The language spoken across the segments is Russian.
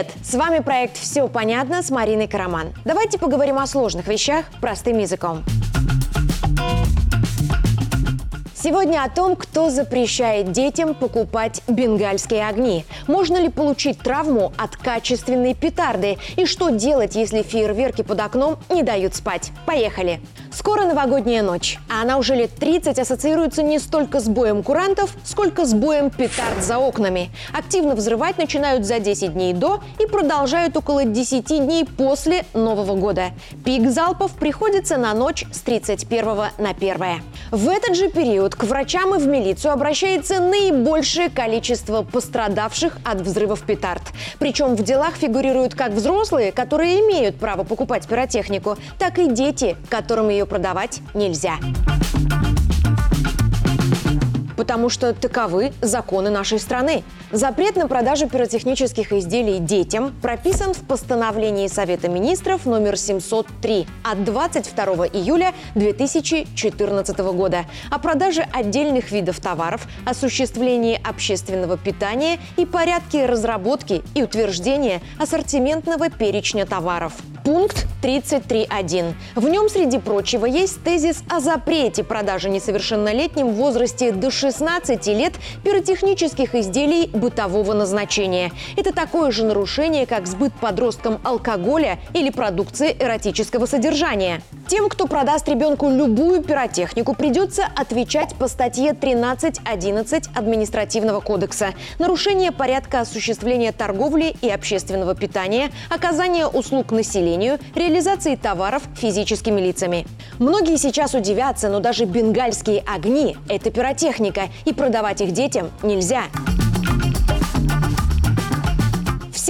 Привет! С вами проект «Все понятно» с Мариной Караман. Давайте поговорим о сложных вещах простым языком. Сегодня о том, кто запрещает детям покупать бенгальские огни. Можно ли получить травму от качественной петарды? И что делать, если фейерверки под окном не дают спать? Поехали! Скоро новогодняя ночь, а она уже лет 30 ассоциируется не столько с боем курантов, сколько с боем петард за окнами. Активно взрывать начинают за 10 дней до и продолжают около 10 дней после Нового года. Пик залпов приходится на ночь с 31 на 1. В этот же период к врачам и в милицию обращается наибольшее количество пострадавших от взрывов петард. Причем в делах фигурируют как взрослые, которые имеют право покупать пиротехнику, так и дети, которым ее продавать нельзя потому что таковы законы нашей страны. Запрет на продажу пиротехнических изделий детям прописан в постановлении Совета министров номер 703 от 22 июля 2014 года о продаже отдельных видов товаров, осуществлении общественного питания и порядке разработки и утверждения ассортиментного перечня товаров. Пункт 33.1. В нем, среди прочего, есть тезис о запрете продажи несовершеннолетним в возрасте до 16 лет пиротехнических изделий бытового назначения. Это такое же нарушение, как сбыт подросткам алкоголя или продукции эротического содержания. Тем, кто продаст ребенку любую пиротехнику, придется отвечать по статье 13.11 Административного кодекса. Нарушение порядка осуществления торговли и общественного питания, оказание услуг населению реализации товаров физическими лицами. Многие сейчас удивятся, но даже бенгальские огни – это пиротехника, и продавать их детям нельзя.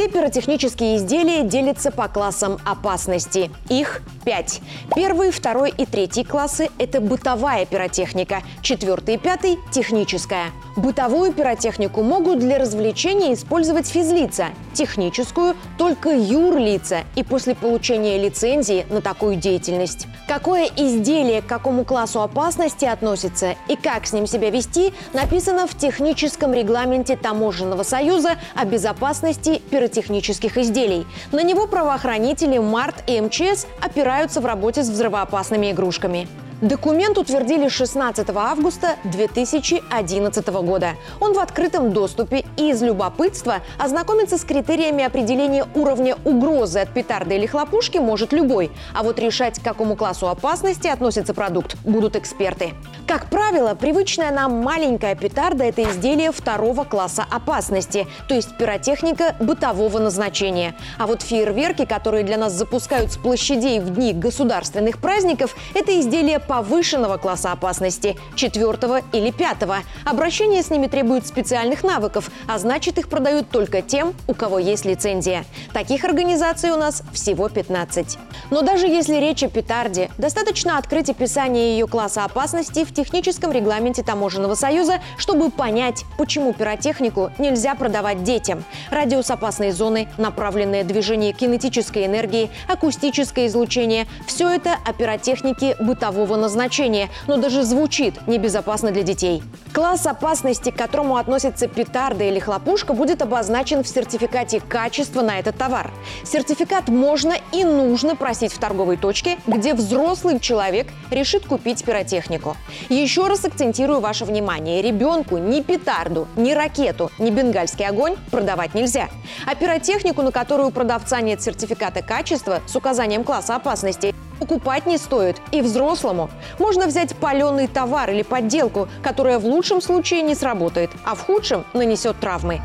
Все пиротехнические изделия делятся по классам опасности. Их 5. Первый, второй и третий классы – это бытовая пиротехника. Четвертый и пятый – техническая. Бытовую пиротехнику могут для развлечения использовать физлица, техническую – только юрлица и после получения лицензии на такую деятельность. Какое изделие к какому классу опасности относится и как с ним себя вести, написано в техническом регламенте Таможенного союза о безопасности пиротехнических изделий. На него правоохранители МАРТ и МЧС опираются в работе с взрывоопасными игрушками. Документ утвердили 16 августа 2011 года. Он в открытом доступе и из любопытства ознакомиться с критериями определения уровня угрозы от петарды или хлопушки может любой. А вот решать, к какому классу опасности относится продукт, будут эксперты. Как правило, привычная нам маленькая петарда – это изделие второго класса опасности, то есть пиротехника бытового назначения. А вот фейерверки, которые для нас запускают с площадей в дни государственных праздников – это изделия повышенного класса опасности, четвертого или пятого. Обращение с ними требует специальных навыков, а значит их продают только тем, у кого есть лицензия. Таких организаций у нас всего 15. Но даже если речь о петарде, достаточно открыть описание ее класса опасности в техническом регламенте Таможенного союза, чтобы понять, почему пиротехнику нельзя продавать детям. Радиус опасной зоны, направленное движение кинетической энергии, акустическое излучение – все это о пиротехнике бытового назначения, но даже звучит небезопасно для детей. Класс опасности, к которому относится петарда или хлопушка, будет обозначен в сертификате качества на этот товар. Сертификат можно и нужно просить в торговой точке, где взрослый человек решит купить пиротехнику. Еще раз акцентирую ваше внимание. Ребенку ни петарду, ни ракету, ни бенгальский огонь продавать нельзя. А пиротехнику, на которую у продавца нет сертификата качества с указанием класса опасности, покупать не стоит и взрослому. Можно взять паленый товар или подделку, которая в лучшем случае не сработает, а в худшем нанесет травмы.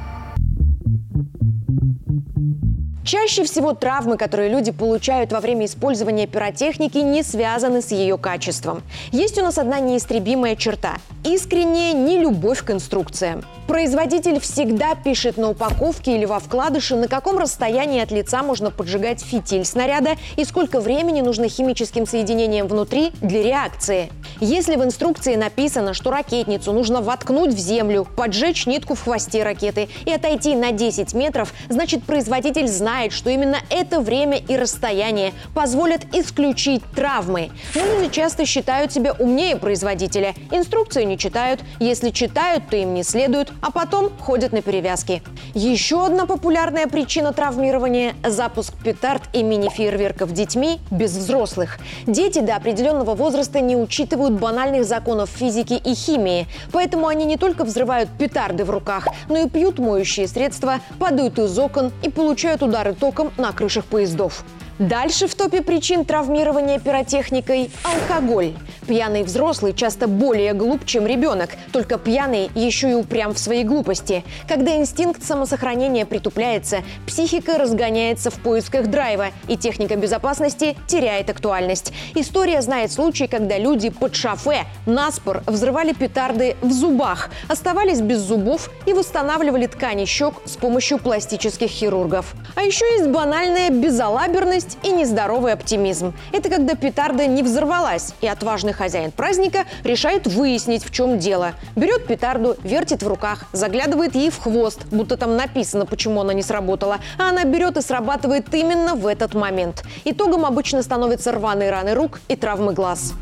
Чаще всего травмы, которые люди получают во время использования пиротехники, не связаны с ее качеством. Есть у нас одна неистребимая черта – искренняя нелюбовь к инструкциям. Производитель всегда пишет на упаковке или во вкладыше, на каком расстоянии от лица можно поджигать фитиль снаряда и сколько времени нужно химическим соединением внутри для реакции. Если в инструкции написано, что ракетницу нужно воткнуть в землю, поджечь нитку в хвосте ракеты и отойти на 10 метров, значит производитель знает, что именно это время и расстояние позволят исключить травмы. Но люди часто считают себя умнее производителя. Инструкция не не читают, если читают, то им не следуют, а потом ходят на перевязки. Еще одна популярная причина травмирования – запуск петард и мини-фейерверков детьми без взрослых. Дети до определенного возраста не учитывают банальных законов физики и химии, поэтому они не только взрывают петарды в руках, но и пьют моющие средства, падают из окон и получают удары током на крышах поездов. Дальше в топе причин травмирования пиротехникой – алкоголь. Пьяный взрослый часто более глуп, чем ребенок, только пьяный еще и упрям в своей глупости. Когда инстинкт самосохранения притупляется, психика разгоняется в поисках драйва, и техника безопасности теряет актуальность. История знает случаи, когда люди под шофе наспор взрывали петарды в зубах, оставались без зубов и восстанавливали ткани щек с помощью пластических хирургов. А еще есть банальная безалаберность и нездоровый оптимизм. Это когда петарда не взорвалась, и отважный хозяин праздника решает выяснить, в чем дело. Берет петарду, вертит в руках, заглядывает ей в хвост, будто там написано, почему она не сработала, а она берет и срабатывает именно в этот момент. Итогом обычно становятся рваные раны рук и травмы глаз.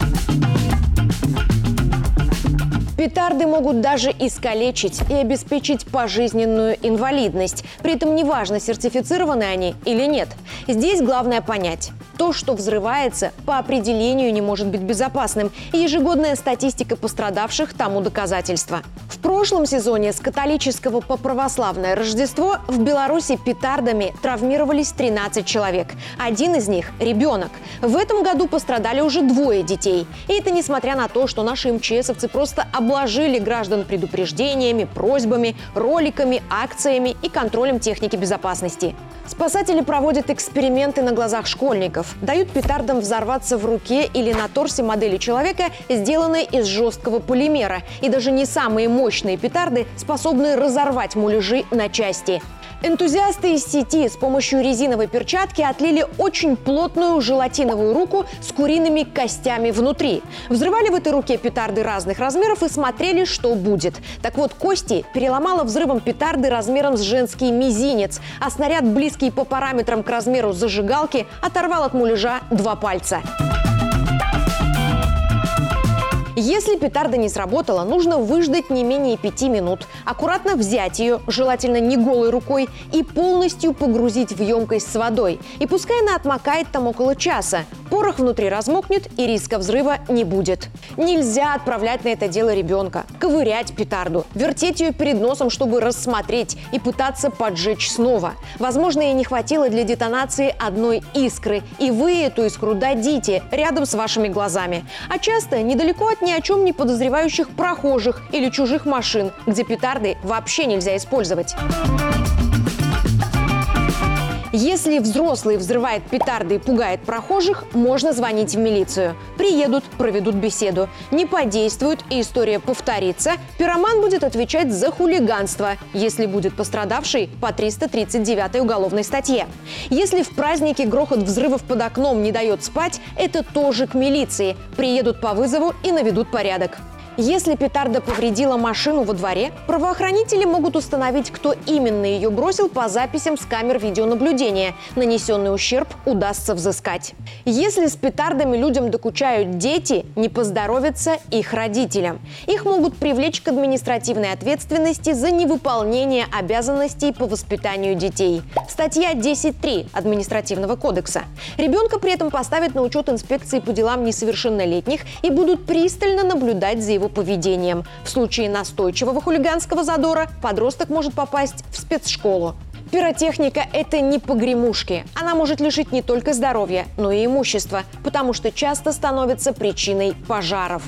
Петарды могут даже искалечить и обеспечить пожизненную инвалидность. При этом неважно, сертифицированы они или нет. Здесь главное понять. То, что взрывается, по определению не может быть безопасным. И ежегодная статистика пострадавших тому доказательство. В прошлом сезоне с католического по православное Рождество в Беларуси петардами травмировались 13 человек. Один из них – ребенок. В этом году пострадали уже двое детей. И это несмотря на то, что наши МЧСовцы просто обложили граждан предупреждениями, просьбами, роликами, акциями и контролем техники безопасности. Спасатели проводят эксперименты на глазах школьников, дают петардам взорваться в руке или на торсе модели человека, сделанной из жесткого полимера. И даже не самые мощные петарды способны разорвать муляжи на части. Энтузиасты из сети с помощью резиновой перчатки отлили очень плотную желатиновую руку с куриными костями внутри. Взрывали в этой руке петарды разных размеров и смотрели, что будет. Так вот, кости переломала взрывом петарды размером с женский мизинец, а снаряд, близкий по параметрам к размеру зажигалки, оторвал от муляжа два пальца. Если петарда не сработала, нужно выждать не менее пяти минут, аккуратно взять ее, желательно не голой рукой, и полностью погрузить в емкость с водой. И пускай она отмокает там около часа. Порох внутри размокнет и риска взрыва не будет. Нельзя отправлять на это дело ребенка, ковырять петарду, вертеть ее перед носом, чтобы рассмотреть и пытаться поджечь снова. Возможно, ей не хватило для детонации одной искры, и вы эту искру дадите рядом с вашими глазами. А часто недалеко от ни о чем не подозревающих прохожих или чужих машин, где петарды вообще нельзя использовать. Если взрослый взрывает петарды и пугает прохожих, можно звонить в милицию. Приедут, проведут беседу. Не подействуют и история повторится, пироман будет отвечать за хулиганство, если будет пострадавший по 339 уголовной статье. Если в празднике грохот взрывов под окном не дает спать, это тоже к милиции. Приедут по вызову и наведут порядок. Если петарда повредила машину во дворе, правоохранители могут установить, кто именно ее бросил по записям с камер видеонаблюдения. Нанесенный ущерб удастся взыскать. Если с петардами людям докучают дети, не поздоровится их родителям. Их могут привлечь к административной ответственности за невыполнение обязанностей по воспитанию детей. Статья 10.3 Административного кодекса. Ребенка при этом поставят на учет инспекции по делам несовершеннолетних и будут пристально наблюдать за его его поведением. В случае настойчивого хулиганского задора подросток может попасть в спецшколу. Пиротехника – это не погремушки. Она может лишить не только здоровья, но и имущества, потому что часто становится причиной пожаров.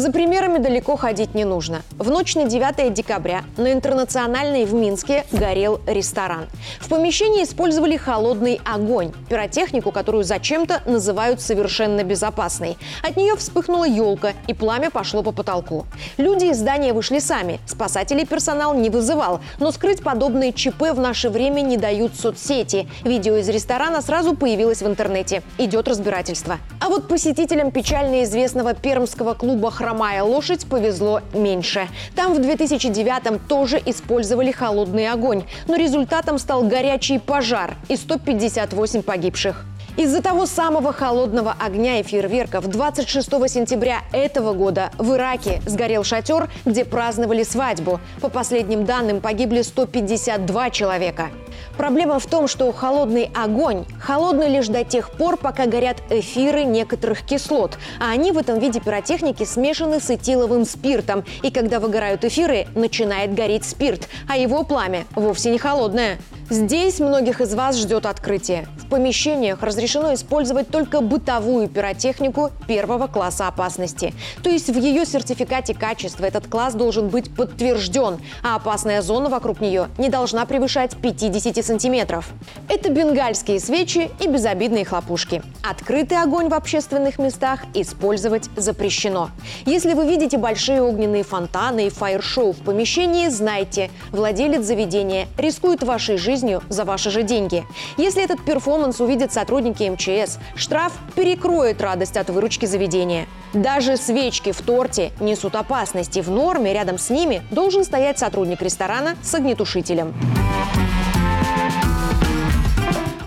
За примерами далеко ходить не нужно. В ночь на 9 декабря на Интернациональной в Минске горел ресторан. В помещении использовали холодный огонь, пиротехнику, которую зачем-то называют совершенно безопасной. От нее вспыхнула елка, и пламя пошло по потолку. Люди из здания вышли сами. Спасателей персонал не вызывал. Но скрыть подобные ЧП в наше время не дают соцсети. Видео из ресторана сразу появилось в интернете. Идет разбирательство. А вот посетителям печально известного пермского клуба «Хромая лошадь» повезло меньше. Там в 2009-м тоже использовали холодный огонь, но результатом стал горячий пожар и 158 погибших. Из-за того самого холодного огня и фейерверков 26 сентября этого года в Ираке сгорел шатер, где праздновали свадьбу. По последним данным погибли 152 человека. Проблема в том, что холодный огонь холодный лишь до тех пор, пока горят эфиры некоторых кислот, а они в этом виде пиротехники смешаны с этиловым спиртом. И когда выгорают эфиры, начинает гореть спирт, а его пламя вовсе не холодное. Здесь многих из вас ждет открытие. В помещениях разрешено использовать только бытовую пиротехнику первого класса опасности. То есть в ее сертификате качества этот класс должен быть подтвержден, а опасная зона вокруг нее не должна превышать 50 сантиметров. Это бенгальские свечи и безобидные хлопушки. Открытый огонь в общественных местах использовать запрещено. Если вы видите большие огненные фонтаны и фаер-шоу в помещении, знайте, владелец заведения рискует вашей жизнью жизнью за ваши же деньги. Если этот перформанс увидят сотрудники МЧС, штраф перекроет радость от выручки заведения. Даже свечки в торте несут опасности. В норме рядом с ними должен стоять сотрудник ресторана с огнетушителем.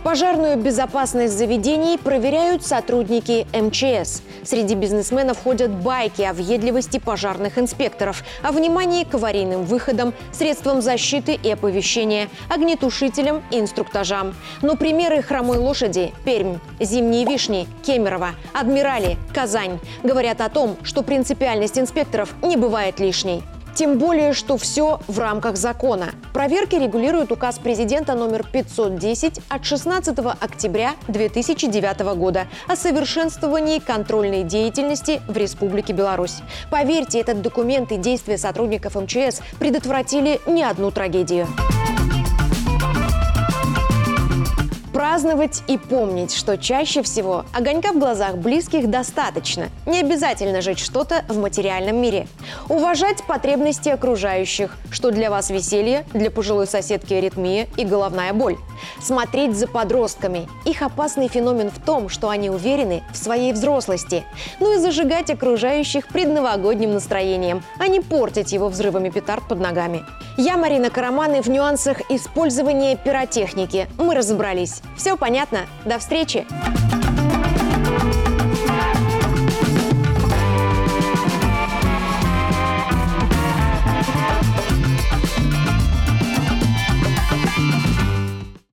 Пожарную безопасность заведений проверяют сотрудники МЧС. Среди бизнесменов ходят байки о въедливости пожарных инспекторов, о внимании к аварийным выходам, средствам защиты и оповещения, огнетушителям и инструктажам. Но примеры хромой лошади, Пермь, зимние вишни, Кемерово, Адмирали, Казань говорят о том, что принципиальность инспекторов не бывает лишней. Тем более, что все в рамках закона. Проверки регулирует указ президента номер 510 от 16 октября 2009 года о совершенствовании контрольной деятельности в Республике Беларусь. Поверьте, этот документ и действия сотрудников МЧС предотвратили не одну трагедию. Праздновать и помнить, что чаще всего огонька в глазах близких достаточно. Не обязательно жить что-то в материальном мире. Уважать потребности окружающих, что для вас веселье, для пожилой соседки аритмия и головная боль. Смотреть за подростками. Их опасный феномен в том, что они уверены в своей взрослости. Ну и зажигать окружающих предновогодним настроением, а не портить его взрывами петард под ногами. Я Марина Караман и в нюансах использования пиротехники мы разобрались. Все понятно? До встречи!